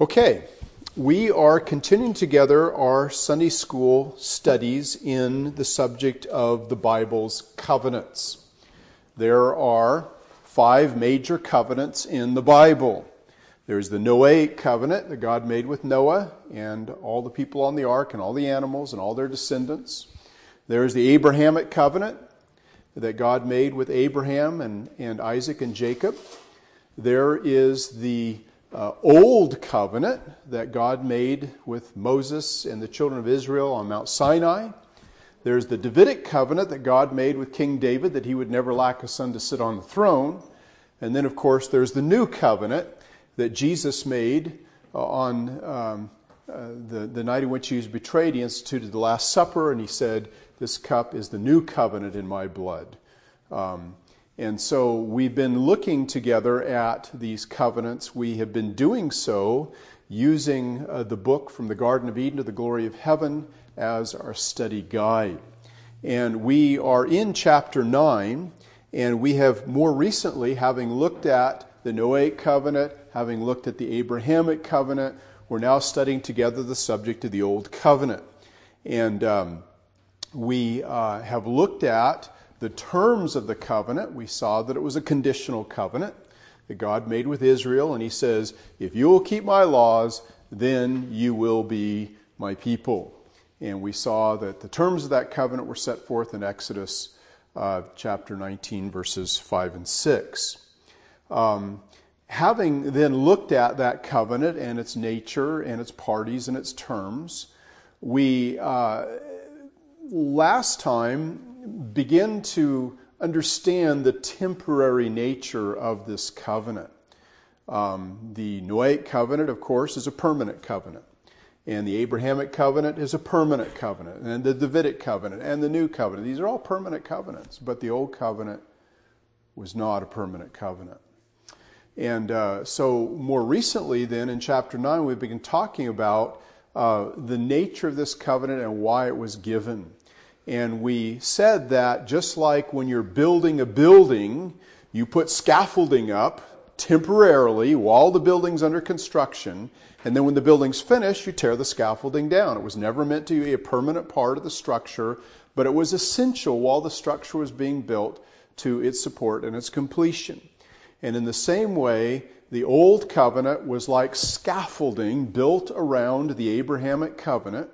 Okay, we are continuing together our Sunday school studies in the subject of the Bible's covenants. There are five major covenants in the Bible. There's the Noahic covenant that God made with Noah and all the people on the ark and all the animals and all their descendants. There's the Abrahamic covenant that God made with Abraham and, and Isaac and Jacob. There is the uh, old covenant that God made with Moses and the children of Israel on Mount Sinai. There's the Davidic covenant that God made with King David that he would never lack a son to sit on the throne. And then, of course, there's the new covenant that Jesus made uh, on um, uh, the, the night in which he was betrayed. He instituted the Last Supper and he said, This cup is the new covenant in my blood. Um, and so we've been looking together at these covenants. We have been doing so using uh, the book From the Garden of Eden to the Glory of Heaven as our study guide. And we are in chapter 9, and we have more recently, having looked at the Noahic covenant, having looked at the Abrahamic covenant, we're now studying together the subject of the Old Covenant. And um, we uh, have looked at the terms of the covenant, we saw that it was a conditional covenant that God made with Israel, and He says, If you will keep my laws, then you will be my people. And we saw that the terms of that covenant were set forth in Exodus uh, chapter 19, verses 5 and 6. Um, having then looked at that covenant and its nature and its parties and its terms, we uh, last time begin to understand the temporary nature of this covenant. Um, the Noahic covenant, of course, is a permanent covenant. And the Abrahamic covenant is a permanent covenant. And the Davidic covenant and the new covenant. These are all permanent covenants. But the old covenant was not a permanent covenant. And uh, so, more recently, then, in chapter 9, we've been talking about uh, the nature of this covenant and why it was given. And we said that just like when you're building a building, you put scaffolding up temporarily while the building's under construction, and then when the building's finished, you tear the scaffolding down. It was never meant to be a permanent part of the structure, but it was essential while the structure was being built to its support and its completion. And in the same way, the old covenant was like scaffolding built around the Abrahamic covenant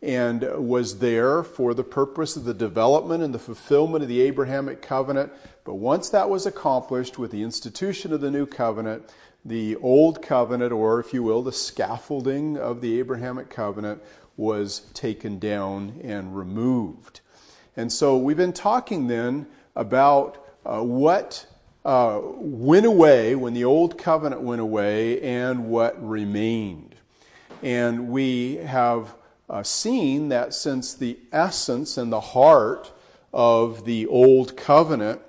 and was there for the purpose of the development and the fulfillment of the Abrahamic covenant. But once that was accomplished with the institution of the new covenant, the old covenant, or if you will, the scaffolding of the Abrahamic covenant, was taken down and removed. And so we've been talking then about uh, what uh, went away when the old covenant went away and what remained. And we have uh, seen that since the essence and the heart of the Old Covenant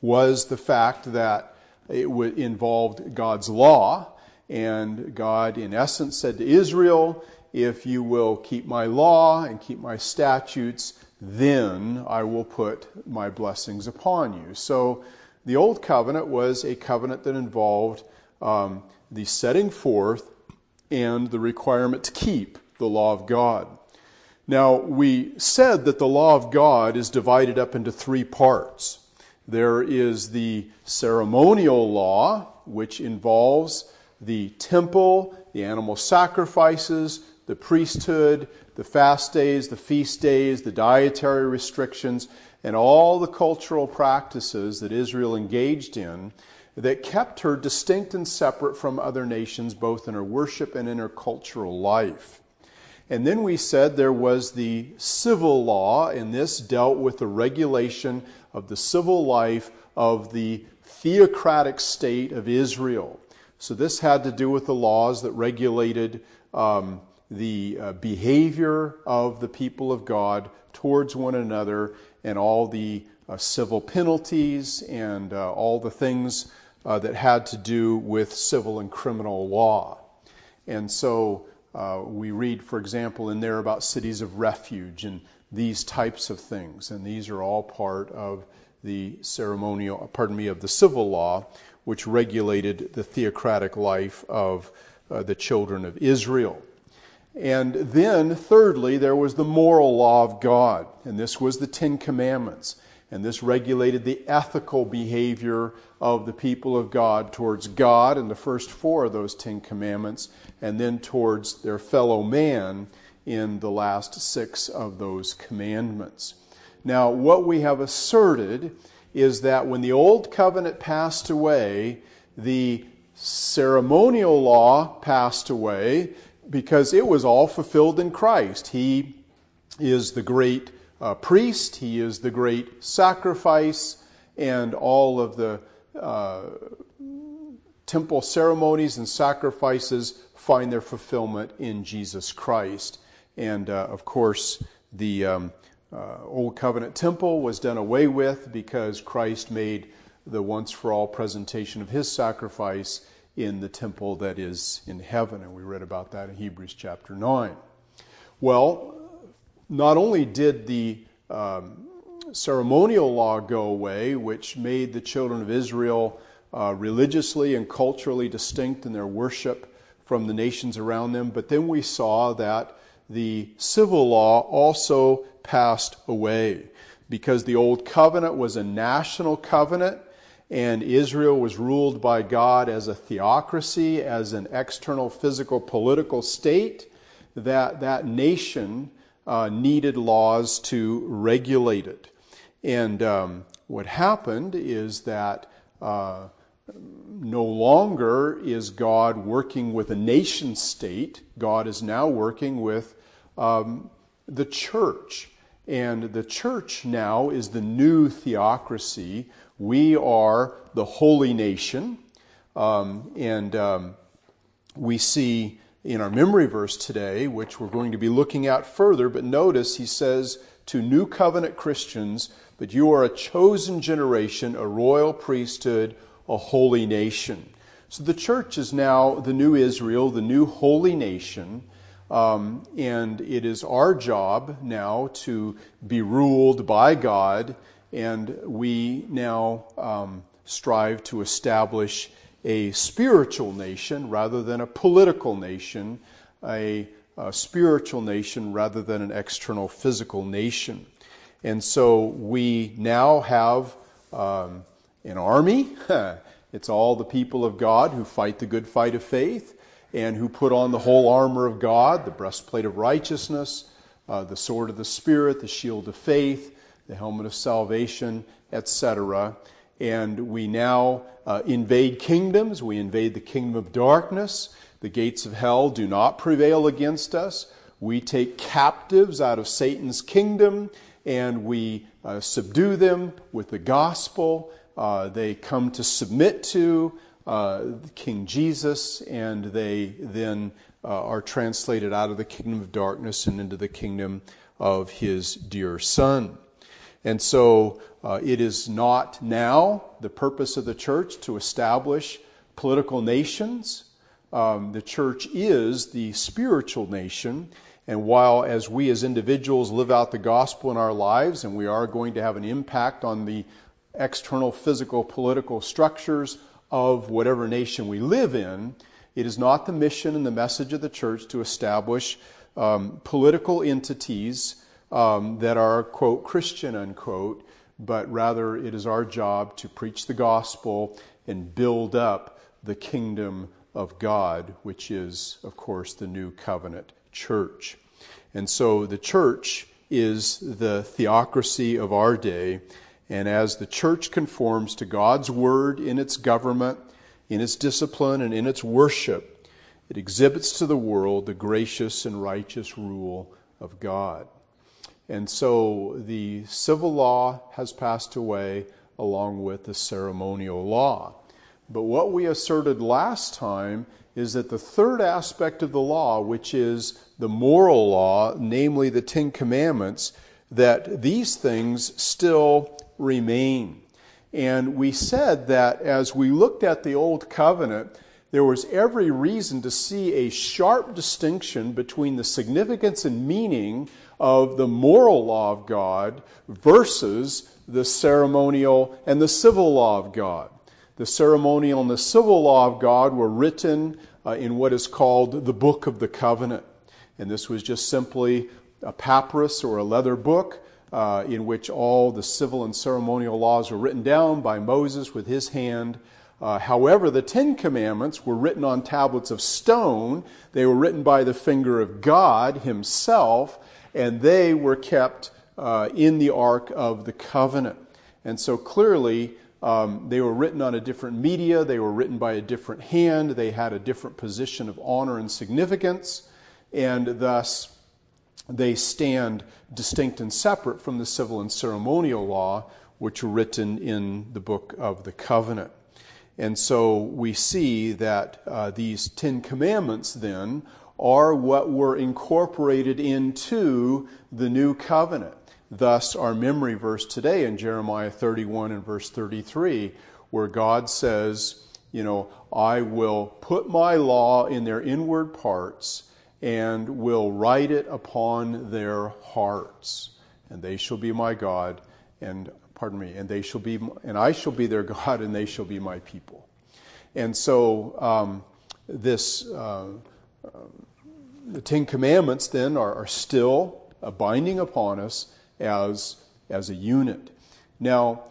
was the fact that it involved God's law, and God, in essence, said to Israel, If you will keep my law and keep my statutes, then I will put my blessings upon you. So the Old Covenant was a covenant that involved um, the setting forth and the requirement to keep the law of God. Now, we said that the law of God is divided up into three parts. There is the ceremonial law, which involves the temple, the animal sacrifices, the priesthood, the fast days, the feast days, the dietary restrictions, and all the cultural practices that Israel engaged in that kept her distinct and separate from other nations, both in her worship and in her cultural life. And then we said there was the civil law, and this dealt with the regulation of the civil life of the theocratic state of Israel. So this had to do with the laws that regulated um, the uh, behavior of the people of God towards one another and all the uh, civil penalties and uh, all the things uh, that had to do with civil and criminal law. And so uh, we read, for example, in there about cities of refuge and these types of things, and these are all part of the ceremonial, pardon me, of the civil law, which regulated the theocratic life of uh, the children of Israel. And then, thirdly, there was the moral law of God, and this was the Ten Commandments. And this regulated the ethical behavior of the people of God towards God in the first four of those Ten Commandments, and then towards their fellow man in the last six of those commandments. Now, what we have asserted is that when the Old Covenant passed away, the ceremonial law passed away because it was all fulfilled in Christ. He is the great uh, priest, He is the great sacrifice, and all of the uh, temple ceremonies and sacrifices find their fulfillment in Jesus Christ. And uh, of course, the um, uh, Old Covenant temple was done away with because Christ made the once for all presentation of his sacrifice in the temple that is in heaven. And we read about that in Hebrews chapter 9. Well, not only did the um, ceremonial law go away, which made the children of Israel uh, religiously and culturally distinct in their worship from the nations around them, but then we saw that the civil law also passed away because the old covenant was a national covenant and Israel was ruled by God as a theocracy, as an external physical political state, that that nation uh, needed laws to regulate it. And um, what happened is that uh, no longer is God working with a nation state. God is now working with um, the church. And the church now is the new theocracy we are the holy nation. Um, and um, we see in our memory verse today, which we're going to be looking at further, but notice he says to new covenant Christians, But you are a chosen generation, a royal priesthood, a holy nation. So the church is now the new Israel, the new holy nation. Um, and it is our job now to be ruled by God and we now um, strive to establish a spiritual nation rather than a political nation, a, a, spiritual nation rather than an external physical nation. And so we now have um, an army. it's all the people of God who fight the good fight of faith and who put on the whole armor of God, the breastplate of righteousness, uh, the sword of the Spirit, the shield of faith, the helmet of salvation, etc. And we now uh, invade kingdoms. We invade the kingdom of darkness. The gates of hell do not prevail against us. We take captives out of Satan's kingdom and we uh, subdue them with the gospel. Uh, they come to submit to uh, King Jesus, and they then uh, are translated out of the kingdom of darkness and into the kingdom of his dear Son. And so uh, it is not now the purpose of the church to establish political nations. Um, the church is the spiritual nation. And while, as we as individuals live out the gospel in our lives, and we are going to have an impact on the external physical political structures of whatever nation we live in, it is not the mission and the message of the church to establish um, political entities um, that are, quote, Christian, unquote, but rather it is our job to preach the gospel and build up the kingdom of God, which is, of course, the new covenant church. And so the church is the theocracy of our day. And as the church conforms to God's word in its government, in its discipline, and in its worship, it exhibits to the world the gracious and righteous rule of God. And so the civil law has passed away along with the ceremonial law. But what we asserted last time is that the third aspect of the law, which is the moral law, namely the Ten Commandments, that these things still remain. And we said that as we looked at the Old Covenant, there was every reason to see a sharp distinction between the significance and meaning of the moral law of God versus the ceremonial and the civil law of God. The ceremonial and the civil law of God were written uh, in what is called the Book of the Covenant. And this was just simply a papyrus or a leather book uh, in which all the civil and ceremonial laws were written down by Moses with his hand. Uh, however, the Ten Commandments were written on tablets of stone. They were written by the finger of God Himself, and they were kept uh, in the Ark of the Covenant. And so clearly, um, they were written on a different media, they were written by a different hand, they had a different position of honor and significance, and thus they stand distinct and separate from the civil and ceremonial law, which were written in the book of the covenant. And so we see that uh, these Ten Commandments then are what were incorporated into the new covenant. Thus, our memory verse today in Jeremiah 31 and verse 33, where God says, You know, I will put my law in their inward parts and will write it upon their hearts, and they shall be my God, and pardon me, and they shall be, and I shall be their God, and they shall be my people. And so, um, this, uh, the Ten Commandments then are, are still binding upon us as, as a unit. Now,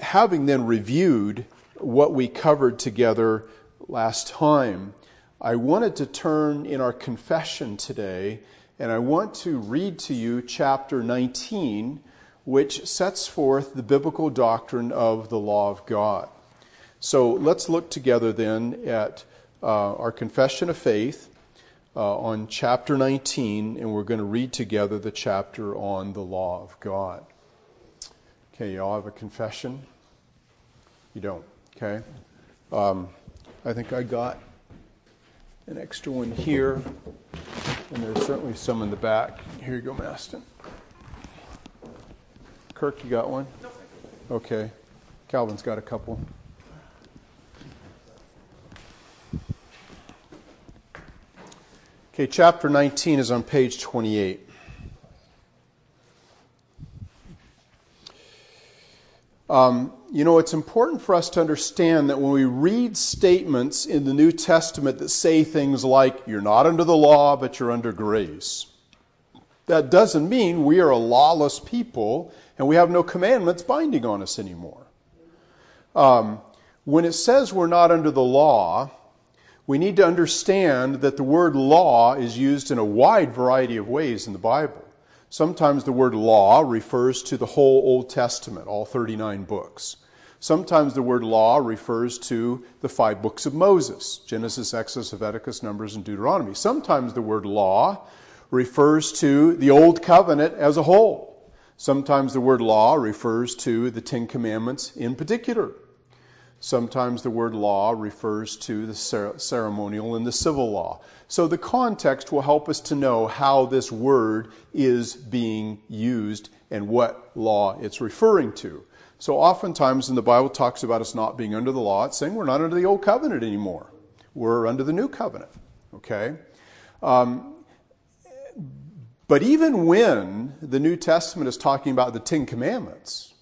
having then reviewed what we covered together last time, I wanted to turn in our confession today and I want to read to you chapter 19, which sets forth the biblical doctrine of the law of God. So let's look together then at uh, our confession of faith uh, on chapter 19, and we're going to read together the chapter on the law of God. Okay, y'all have a confession? You don't, okay? Um, I think I got an extra one here, and there's certainly some in the back. Here you go, Maston. Kirk, you got one? Okay. Calvin's got a couple. Okay, chapter 19 is on page 28. Um, you know, it's important for us to understand that when we read statements in the New Testament that say things like, you're not under the law, but you're under grace, that doesn't mean we are a lawless people and we have no commandments binding on us anymore. Um, when it says we're not under the law, we need to understand that the word law is used in a wide variety of ways in the Bible. Sometimes the word law refers to the whole Old Testament, all 39 books. Sometimes the word law refers to the five books of Moses Genesis, Exodus, Leviticus, Numbers, and Deuteronomy. Sometimes the word law refers to the Old Covenant as a whole. Sometimes the word law refers to the Ten Commandments in particular. Sometimes the word law refers to the ceremonial and the civil law. So the context will help us to know how this word is being used and what law it's referring to. So oftentimes when the Bible talks about us not being under the law, it's saying we're not under the old covenant anymore. We're under the new covenant. Okay? Um, but even when the New Testament is talking about the Ten Commandments,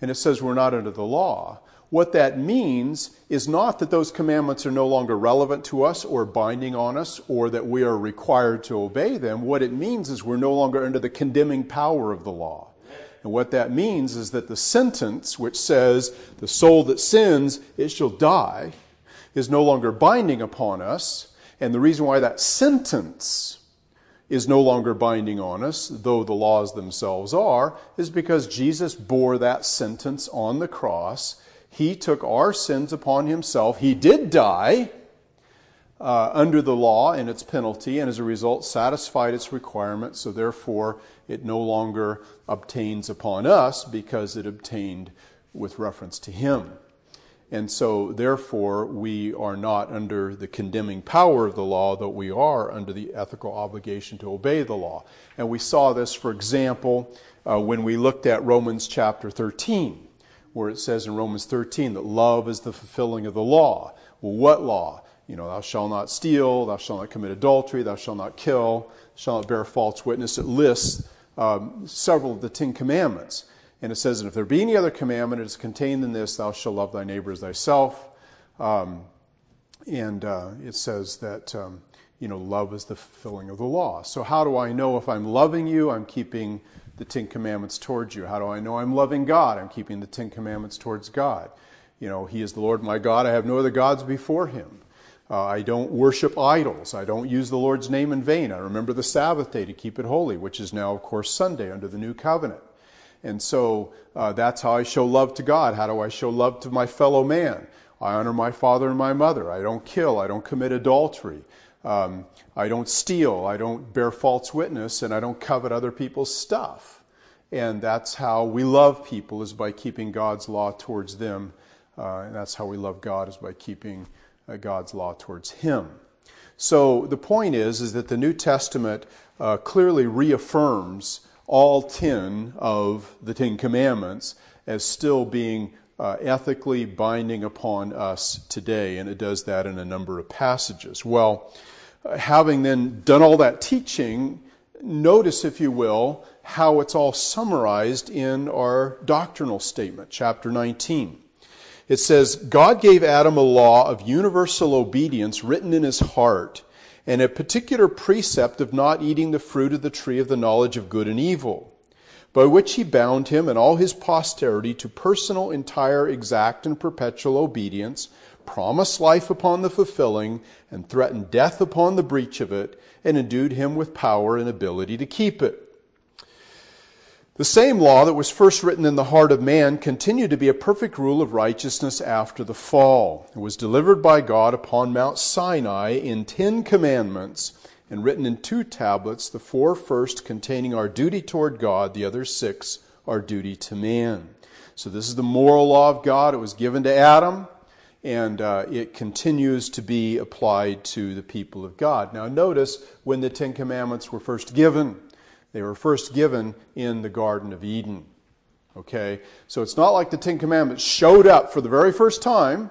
and it says we're not under the law, what that means is not that those commandments are no longer relevant to us or binding on us or that we are required to obey them. What it means is we're no longer under the condemning power of the law. And what that means is that the sentence which says, the soul that sins, it shall die, is no longer binding upon us. And the reason why that sentence is no longer binding on us, though the laws themselves are, is because Jesus bore that sentence on the cross he took our sins upon himself. He did die uh, under the law and its penalty, and as a result, satisfied its requirements. So, therefore, it no longer obtains upon us because it obtained with reference to him. And so, therefore, we are not under the condemning power of the law, though we are under the ethical obligation to obey the law. And we saw this, for example, uh, when we looked at Romans chapter 13 where it says in Romans 13 that love is the fulfilling of the law. Well, what law? You know, thou shalt not steal, thou shalt not commit adultery, thou shalt not kill, shalt not bear false witness. It lists um, several of the Ten Commandments. And it says, And if there be any other commandment, it is contained in this, thou shalt love thy neighbor as thyself. Um, and uh, it says that, um, you know, love is the fulfilling of the law. So, how do I know if I'm loving you? I'm keeping the Ten Commandments towards you. How do I know I'm loving God? I'm keeping the Ten Commandments towards God. You know, He is the Lord my God. I have no other gods before Him. Uh, I don't worship idols. I don't use the Lord's name in vain. I remember the Sabbath day to keep it holy, which is now, of course, Sunday under the new covenant. And so uh, that's how I show love to God. How do I show love to my fellow man? I honor my father and my mother. I don't kill. I don't commit adultery. Um, I don't steal. I don't bear false witness. And I don't covet other people's stuff. And that's how we love people is by keeping God's law towards them. Uh, and that's how we love God is by keeping uh, God's law towards Him. So the point is, is that the New Testament uh, clearly reaffirms all 10 of the Ten Commandments as still being uh, ethically binding upon us today, and it does that in a number of passages. Well, having then done all that teaching, notice, if you will, how it's all summarized in our doctrinal statement, chapter 19. It says, God gave Adam a law of universal obedience written in his heart and a particular precept of not eating the fruit of the tree of the knowledge of good and evil, by which he bound him and all his posterity to personal, entire, exact, and perpetual obedience, promised life upon the fulfilling, and threatened death upon the breach of it, and endued him with power and ability to keep it. The same law that was first written in the heart of man continued to be a perfect rule of righteousness after the fall. It was delivered by God upon Mount Sinai in Ten Commandments and written in two tablets, the four first containing our duty toward God, the other six our duty to man. So this is the moral law of God. It was given to Adam, and uh, it continues to be applied to the people of God. Now, notice when the Ten Commandments were first given. They were first given in the Garden of Eden. Okay? So it's not like the Ten Commandments showed up for the very first time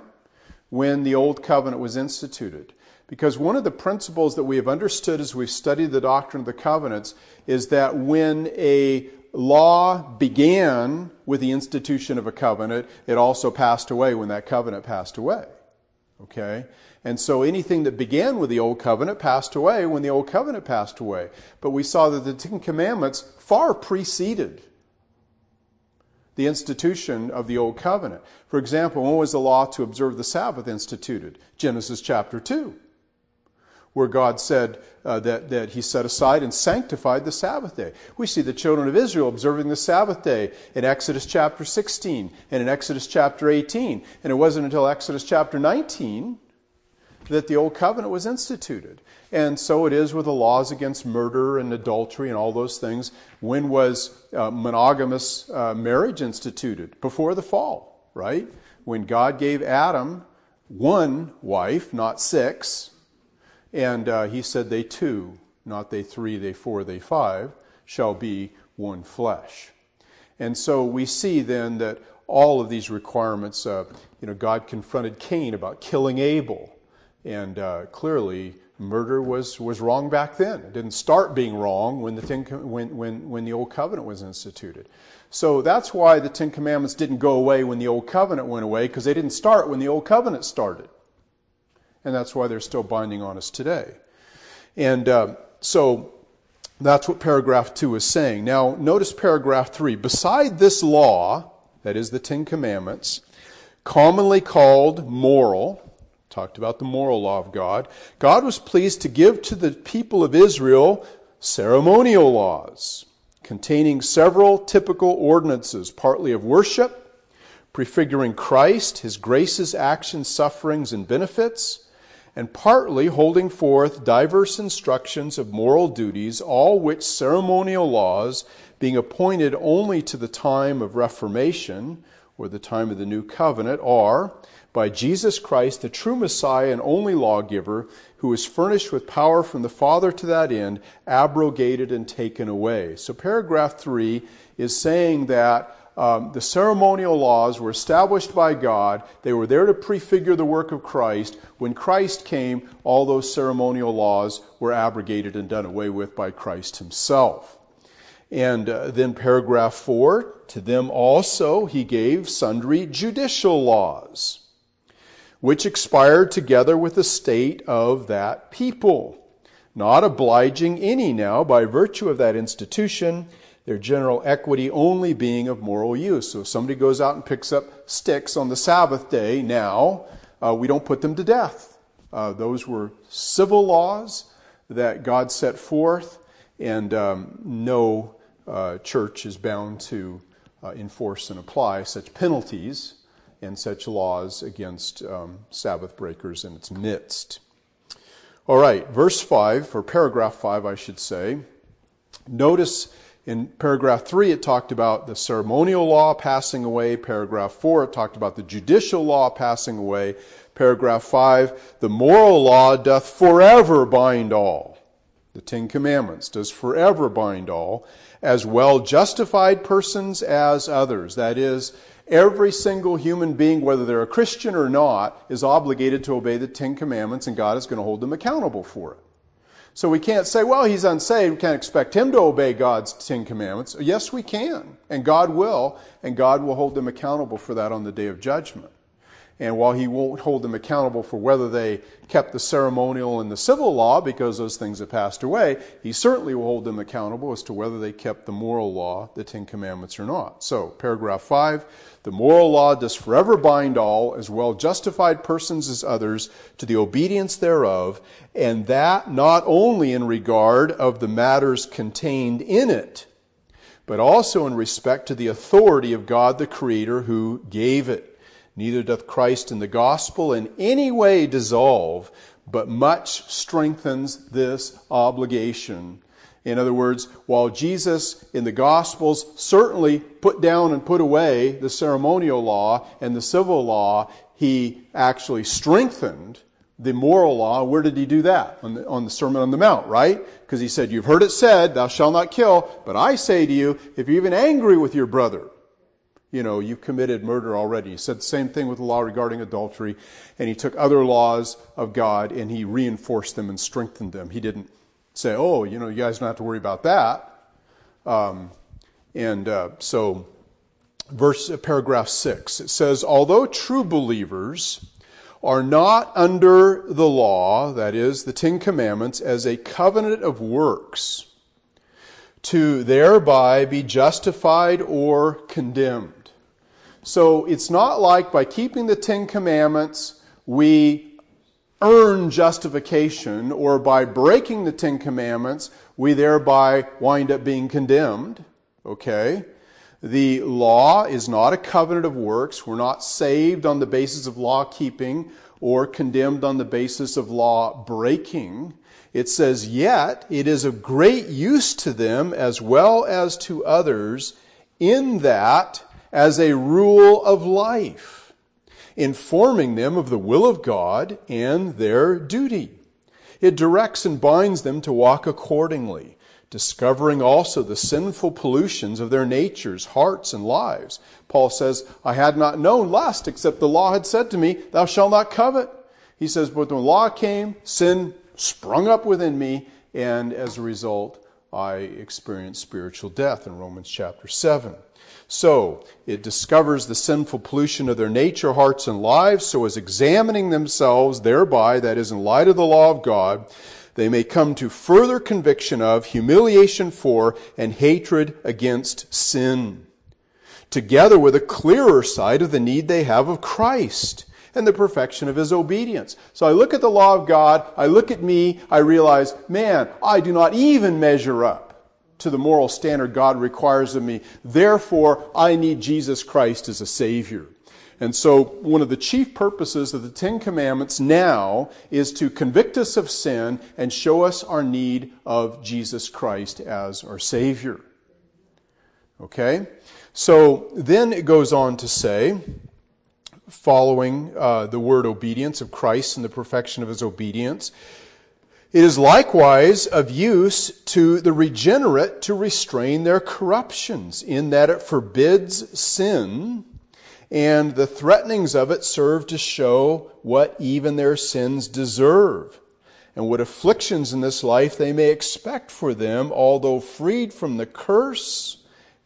when the Old Covenant was instituted. Because one of the principles that we have understood as we've studied the doctrine of the covenants is that when a law began with the institution of a covenant, it also passed away when that covenant passed away. Okay? And so anything that began with the Old Covenant passed away when the Old Covenant passed away. But we saw that the Ten Commandments far preceded the institution of the Old Covenant. For example, when was the law to observe the Sabbath instituted? Genesis chapter 2, where God said uh, that, that He set aside and sanctified the Sabbath day. We see the children of Israel observing the Sabbath day in Exodus chapter 16 and in Exodus chapter 18. And it wasn't until Exodus chapter 19 that the Old Covenant was instituted. And so it is with the laws against murder and adultery and all those things. When was uh, monogamous uh, marriage instituted? Before the fall, right? When God gave Adam one wife, not six, and uh, he said, They two, not they three, they four, they five, shall be one flesh. And so we see then that all of these requirements, uh, you know, God confronted Cain about killing Abel. And uh, clearly, murder was, was wrong back then. It didn't start being wrong when the, Ten, when, when, when the Old Covenant was instituted. So that's why the Ten Commandments didn't go away when the Old Covenant went away, because they didn't start when the Old Covenant started. And that's why they're still binding on us today. And uh, so that's what paragraph 2 is saying. Now, notice paragraph 3. Beside this law, that is the Ten Commandments, commonly called moral, talked about the moral law of God. God was pleased to give to the people of Israel ceremonial laws containing several typical ordinances, partly of worship, prefiguring Christ, his graces, actions, sufferings, and benefits, and partly holding forth diverse instructions of moral duties, all which ceremonial laws, being appointed only to the time of Reformation, or the time of the New Covenant, are by Jesus Christ, the true Messiah and only lawgiver, who is furnished with power from the Father to that end, abrogated and taken away. So, paragraph three is saying that um, the ceremonial laws were established by God. They were there to prefigure the work of Christ. When Christ came, all those ceremonial laws were abrogated and done away with by Christ himself. And uh, then paragraph four, to them also he gave sundry judicial laws, which expired together with the state of that people, not obliging any now by virtue of that institution, their general equity only being of moral use. So if somebody goes out and picks up sticks on the Sabbath day now, uh, we don't put them to death. Uh, those were civil laws that God set forth, and um, no uh, church is bound to uh, enforce and apply such penalties and such laws against um, Sabbath breakers in its midst. All right, verse 5, or paragraph 5, I should say. Notice in paragraph 3, it talked about the ceremonial law passing away. Paragraph 4, it talked about the judicial law passing away. Paragraph 5, the moral law doth forever bind all. The Ten Commandments does forever bind all as well justified persons as others. That is, every single human being, whether they're a Christian or not, is obligated to obey the Ten Commandments, and God is going to hold them accountable for it. So we can't say, well, he's unsaved. We can't expect him to obey God's Ten Commandments. Yes, we can. And God will. And God will hold them accountable for that on the day of judgment. And while he won't hold them accountable for whether they kept the ceremonial and the civil law because those things have passed away, he certainly will hold them accountable as to whether they kept the moral law, the Ten Commandments, or not. So, paragraph 5 the moral law does forever bind all, as well justified persons as others, to the obedience thereof, and that not only in regard of the matters contained in it, but also in respect to the authority of God the Creator who gave it. Neither doth Christ in the gospel in any way dissolve, but much strengthens this obligation. In other words, while Jesus in the Gospels certainly put down and put away the ceremonial law and the civil law, he actually strengthened the moral law. Where did he do that? On the, on the Sermon on the Mount, right? Because he said, You've heard it said, Thou shalt not kill, but I say to you, if you're even angry with your brother, you know, you've committed murder already. He said the same thing with the law regarding adultery, and he took other laws of God and he reinforced them and strengthened them. He didn't say, oh, you know, you guys don't have to worry about that. Um, and uh, so, verse uh, paragraph six it says, although true believers are not under the law, that is, the Ten Commandments, as a covenant of works, to thereby be justified or condemned. So it's not like by keeping the Ten Commandments we earn justification, or by breaking the Ten Commandments we thereby wind up being condemned. Okay? The law is not a covenant of works. We're not saved on the basis of law keeping or condemned on the basis of law breaking. It says, Yet it is of great use to them as well as to others, in that as a rule of life, informing them of the will of God and their duty. It directs and binds them to walk accordingly, discovering also the sinful pollutions of their natures, hearts, and lives. Paul says, I had not known lust except the law had said to me, Thou shalt not covet. He says, But when law came, sin sprung up within me, and as a result, I experienced spiritual death in Romans chapter 7. So, it discovers the sinful pollution of their nature, hearts, and lives, so as examining themselves thereby, that is, in light of the law of God, they may come to further conviction of, humiliation for, and hatred against sin, together with a clearer sight of the need they have of Christ and the perfection of his obedience. So I look at the law of God, I look at me, I realize, man, I do not even measure up to the moral standard God requires of me. Therefore, I need Jesus Christ as a Savior. And so, one of the chief purposes of the Ten Commandments now is to convict us of sin and show us our need of Jesus Christ as our Savior. Okay? So, then it goes on to say, following uh, the word obedience of Christ and the perfection of his obedience, it is likewise of use to the regenerate to restrain their corruptions, in that it forbids sin, and the threatenings of it serve to show what even their sins deserve. and what afflictions in this life they may expect for them, although freed from the curse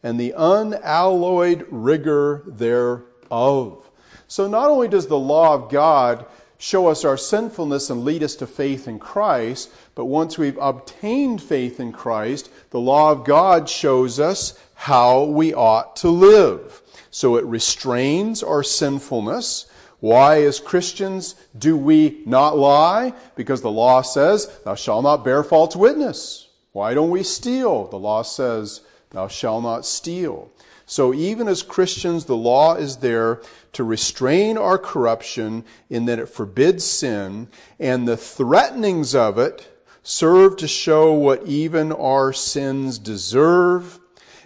and the unalloyed rigor thereof. So not only does the law of God show us our sinfulness and lead us to faith in Christ, but once we've obtained faith in Christ, the law of God shows us how we ought to live. So it restrains our sinfulness. Why, as Christians, do we not lie? Because the law says, Thou shalt not bear false witness. Why don't we steal? The law says, Thou shalt not steal. So even as Christians, the law is there to restrain our corruption in that it forbids sin, and the threatenings of it serve to show what even our sins deserve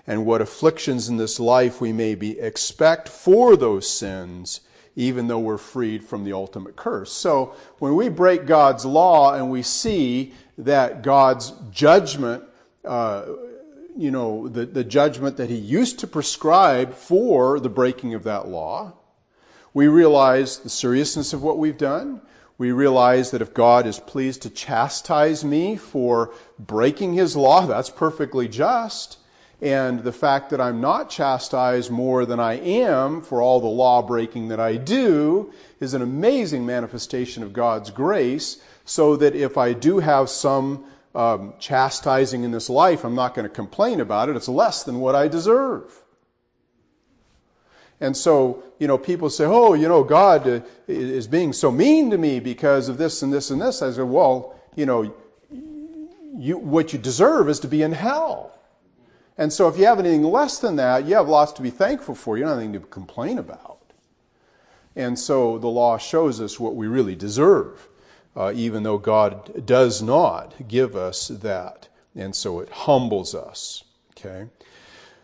and what afflictions in this life we may be expect for those sins even though we're freed from the ultimate curse. So when we break God's law and we see that God's judgment, uh, you know, the, the judgment that He used to prescribe for the breaking of that law, we realize the seriousness of what we've done. We realize that if God is pleased to chastise me for breaking His law, that's perfectly just. And the fact that I'm not chastised more than I am for all the law breaking that I do is an amazing manifestation of God's grace. So that if I do have some um, chastising in this life, I'm not going to complain about it. It's less than what I deserve. And so, you know, people say, oh, you know, God uh, is being so mean to me because of this and this and this. I say, well, you know, you, what you deserve is to be in hell. And so if you have anything less than that, you have lots to be thankful for. You don't have anything to complain about. And so the law shows us what we really deserve, uh, even though God does not give us that. And so it humbles us. Okay?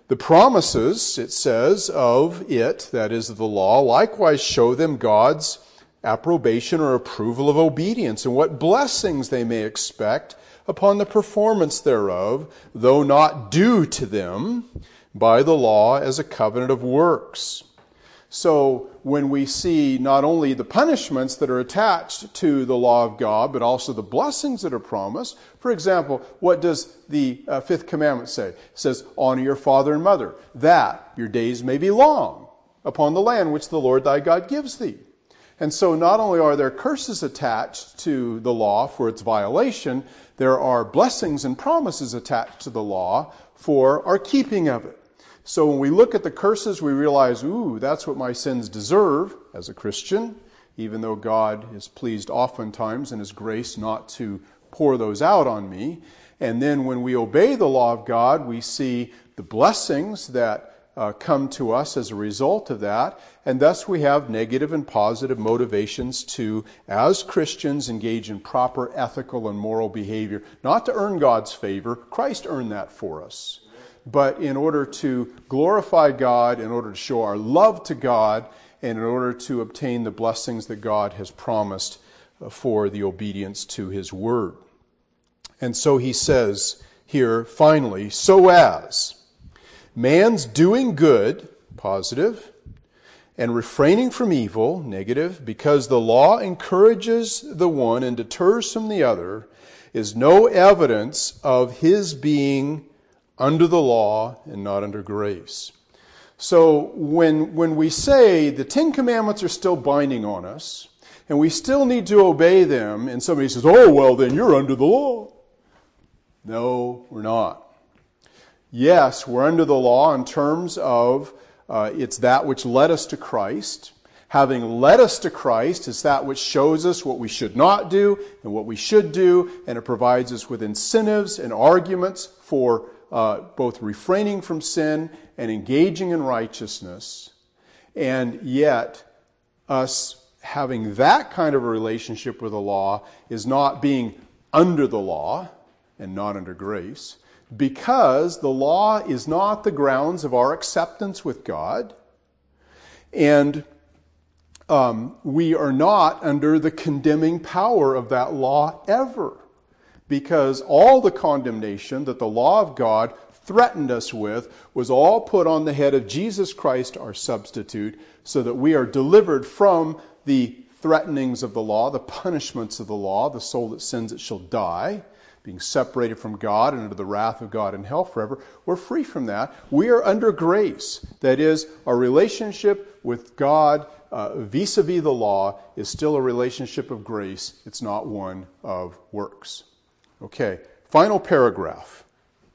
The promises, it says, of it, that is the law, likewise show them God's approbation or approval of obedience and what blessings they may expect upon the performance thereof, though not due to them by the law as a covenant of works. So when we see not only the punishments that are attached to the law of God, but also the blessings that are promised. For example, what does the uh, fifth commandment say? It says, honor your father and mother, that your days may be long upon the land which the Lord thy God gives thee. And so not only are there curses attached to the law for its violation, there are blessings and promises attached to the law for our keeping of it. So when we look at the curses, we realize, ooh, that's what my sins deserve as a Christian, even though God is pleased oftentimes in His grace not to pour those out on me. And then when we obey the law of God, we see the blessings that uh, come to us as a result of that. And thus we have negative and positive motivations to, as Christians, engage in proper ethical and moral behavior, not to earn God's favor. Christ earned that for us. But in order to glorify God, in order to show our love to God, and in order to obtain the blessings that God has promised uh, for the obedience to His Word. And so he says here, finally, so as Man's doing good, positive, and refraining from evil, negative, because the law encourages the one and deters from the other, is no evidence of his being under the law and not under grace. So when, when we say the Ten Commandments are still binding on us, and we still need to obey them, and somebody says, oh, well, then you're under the law. No, we're not yes, we're under the law in terms of uh, it's that which led us to Christ. Having led us to Christ is that which shows us what we should not do and what we should do, and it provides us with incentives and arguments for uh, both refraining from sin and engaging in righteousness. And yet, us having that kind of a relationship with the law is not being under the law and not under grace because the law is not the grounds of our acceptance with God, and um, we are not under the condemning power of that law ever, because all the condemnation that the law of God threatened us with was all put on the head of Jesus Christ, our substitute, so that we are delivered from the threatenings of the law, the punishments of the law. The soul that sins, it shall die, being separated from God and under the wrath of God in hell forever. We're free from that. We are under grace. That is, our relationship with God vis a vis the law is still a relationship of grace. It's not one of works. Okay, final paragraph.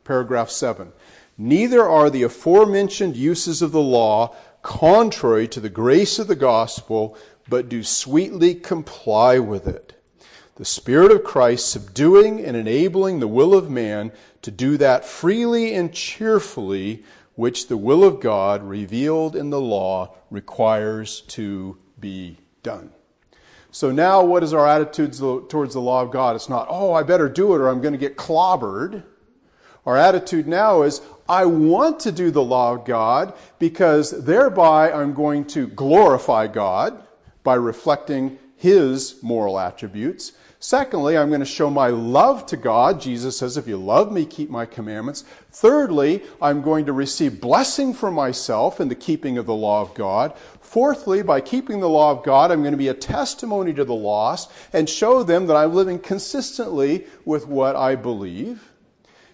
Paragraph 7. Neither are the aforementioned uses of the law contrary to the grace of the gospel, but do sweetly comply with it. The Spirit of Christ subduing and enabling the will of man to do that freely and cheerfully which the will of God revealed in the law requires to be done. So now, what is our attitude towards the law of God? It's not, oh, I better do it or I'm going to get clobbered. Our attitude now is, I want to do the law of God because thereby I'm going to glorify God by reflecting His moral attributes. Secondly, I'm going to show my love to God. Jesus says, if you love me, keep my commandments. Thirdly, I'm going to receive blessing for myself in the keeping of the law of God. Fourthly, by keeping the law of God, I'm going to be a testimony to the lost and show them that I'm living consistently with what I believe.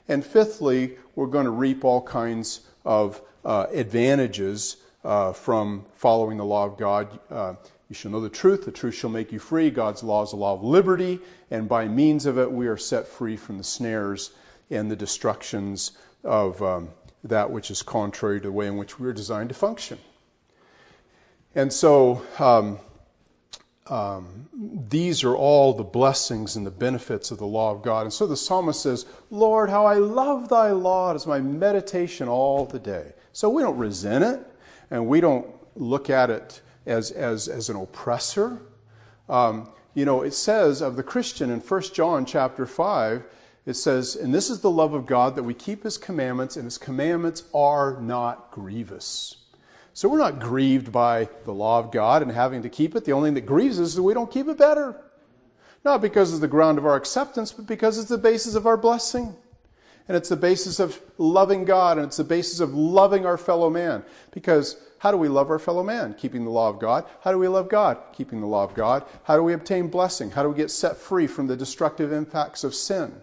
And fifthly, we're going to reap all kinds of uh, advantages uh, from following the law of God. Uh, you shall know the truth, the truth shall make you free. God's law is a law of liberty, and by means of it, we are set free from the snares and the destructions of um, that which is contrary to the way in which we are designed to function. And so, um, um, these are all the blessings and the benefits of the law of God. And so the psalmist says, Lord, how I love thy law. It is my meditation all the day. So we don't resent it, and we don't look at it as, as, as an oppressor. Um, you know, it says of the Christian in 1 John chapter 5, it says, And this is the love of God, that we keep his commandments, and his commandments are not grievous. So we're not grieved by the law of God and having to keep it. The only thing that grieves us is that we don't keep it better. Not because it's the ground of our acceptance, but because it's the basis of our blessing. And it's the basis of loving God, and it's the basis of loving our fellow man. Because how do we love our fellow man? Keeping the law of God. How do we love God? Keeping the law of God. How do we obtain blessing? How do we get set free from the destructive impacts of sin?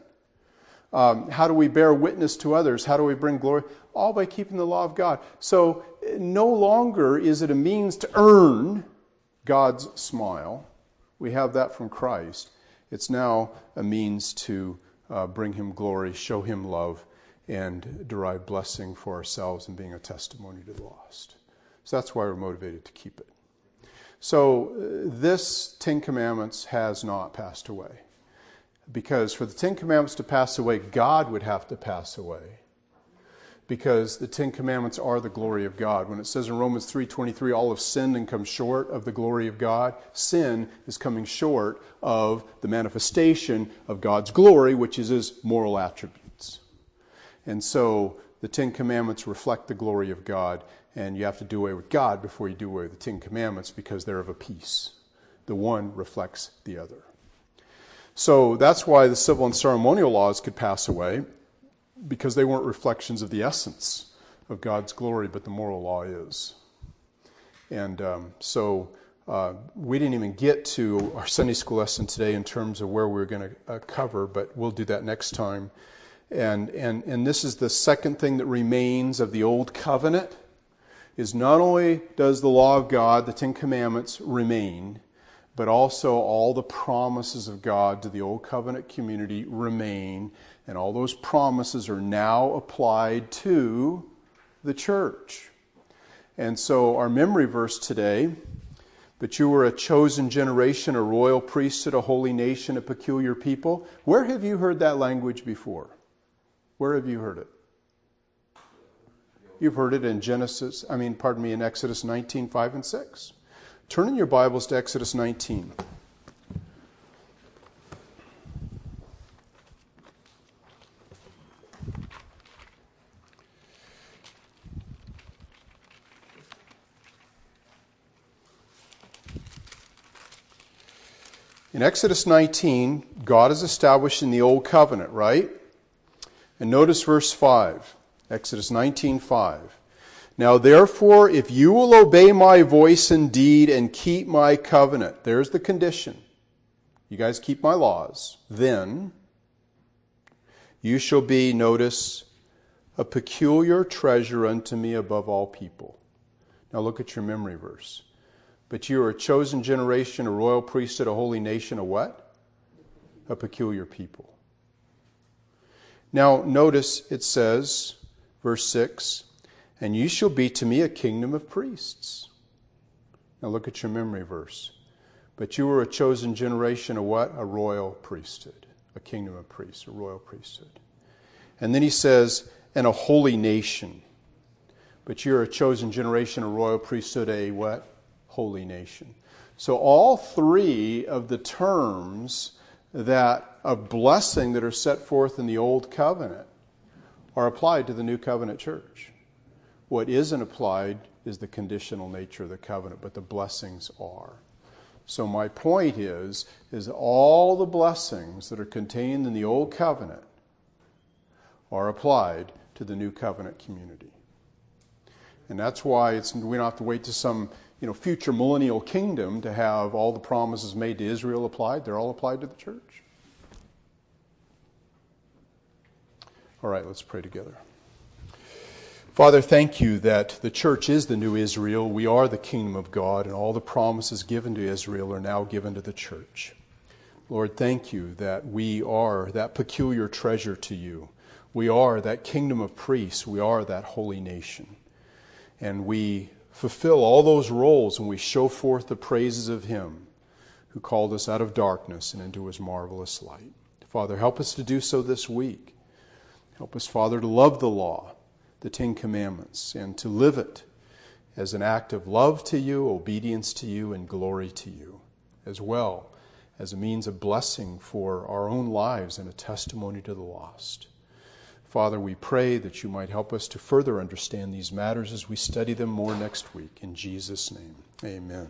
Um, how do we bear witness to others? How do we bring glory? All by keeping the law of God. So no longer is it a means to earn God's smile. We have that from Christ. It's now a means to uh, bring Him glory, show Him love, and derive blessing for ourselves and being a testimony to the lost. So that's why we're motivated to keep it. So uh, this Ten Commandments has not passed away. Because for the Ten Commandments to pass away, God would have to pass away. Because the Ten Commandments are the glory of God. When it says in Romans 3.23, all have sinned and come short of the glory of God, sin is coming short of the manifestation of God's glory, which is his moral attributes. And so the Ten Commandments reflect the glory of God, and you have to do away with God before you do away with the Ten Commandments because they're of a piece. The one reflects the other. So that's why the civil and ceremonial laws could pass away because they weren't reflections of the essence of God's glory, but the moral law is. And um, so uh, we didn't even get to our Sunday school lesson today in terms of where we are going to uh, cover, but we'll do that next time. And, and, and this is the second thing that remains of the old covenant is not only does the law of God, the Ten Commandments, remain, but also all the promises of God to the Old Covenant community remain, and all those promises are now applied to the church. And so, our memory verse today but you were a chosen generation, a royal priesthood, a holy nation, a peculiar people. Where have you heard that language before? Where have you heard it? You've heard it in Genesis, I mean, pardon me, in Exodus 19, 5 and 6. Turn in your Bibles to Exodus 19. In Exodus 19, God is established in the Old Covenant, right? And notice verse 5. Exodus 19:5. Now, therefore, if you will obey my voice indeed and keep my covenant, there's the condition. You guys keep my laws, then you shall be, notice, a peculiar treasure unto me above all people. Now look at your memory verse. But you are a chosen generation, a royal priesthood, a holy nation, a what? A peculiar people. Now notice it says, verse 6, and you shall be to me a kingdom of priests. Now look at your memory verse. But you are a chosen generation, a what? A royal priesthood, a kingdom of priests, a royal priesthood. And then he says, and a holy nation. But you're a chosen generation, a royal priesthood, a what? Holy nation. So all three of the terms that of blessing that are set forth in the old covenant are applied to the new covenant church. What isn't applied is the conditional nature of the covenant, but the blessings are. So my point is is all the blessings that are contained in the old covenant are applied to the new covenant community. And that's why it's, we don't have to wait to some you know, future millennial kingdom to have all the promises made to Israel applied. They're all applied to the church. All right, let's pray together. Father, thank you that the church is the new Israel. We are the kingdom of God, and all the promises given to Israel are now given to the church. Lord, thank you that we are that peculiar treasure to you. We are that kingdom of priests. We are that holy nation. And we fulfill all those roles and we show forth the praises of Him who called us out of darkness and into His marvelous light. Father, help us to do so this week. Help us, Father, to love the law, the Ten Commandments, and to live it as an act of love to you, obedience to you, and glory to you, as well as a means of blessing for our own lives and a testimony to the lost. Father, we pray that you might help us to further understand these matters as we study them more next week. In Jesus' name, amen.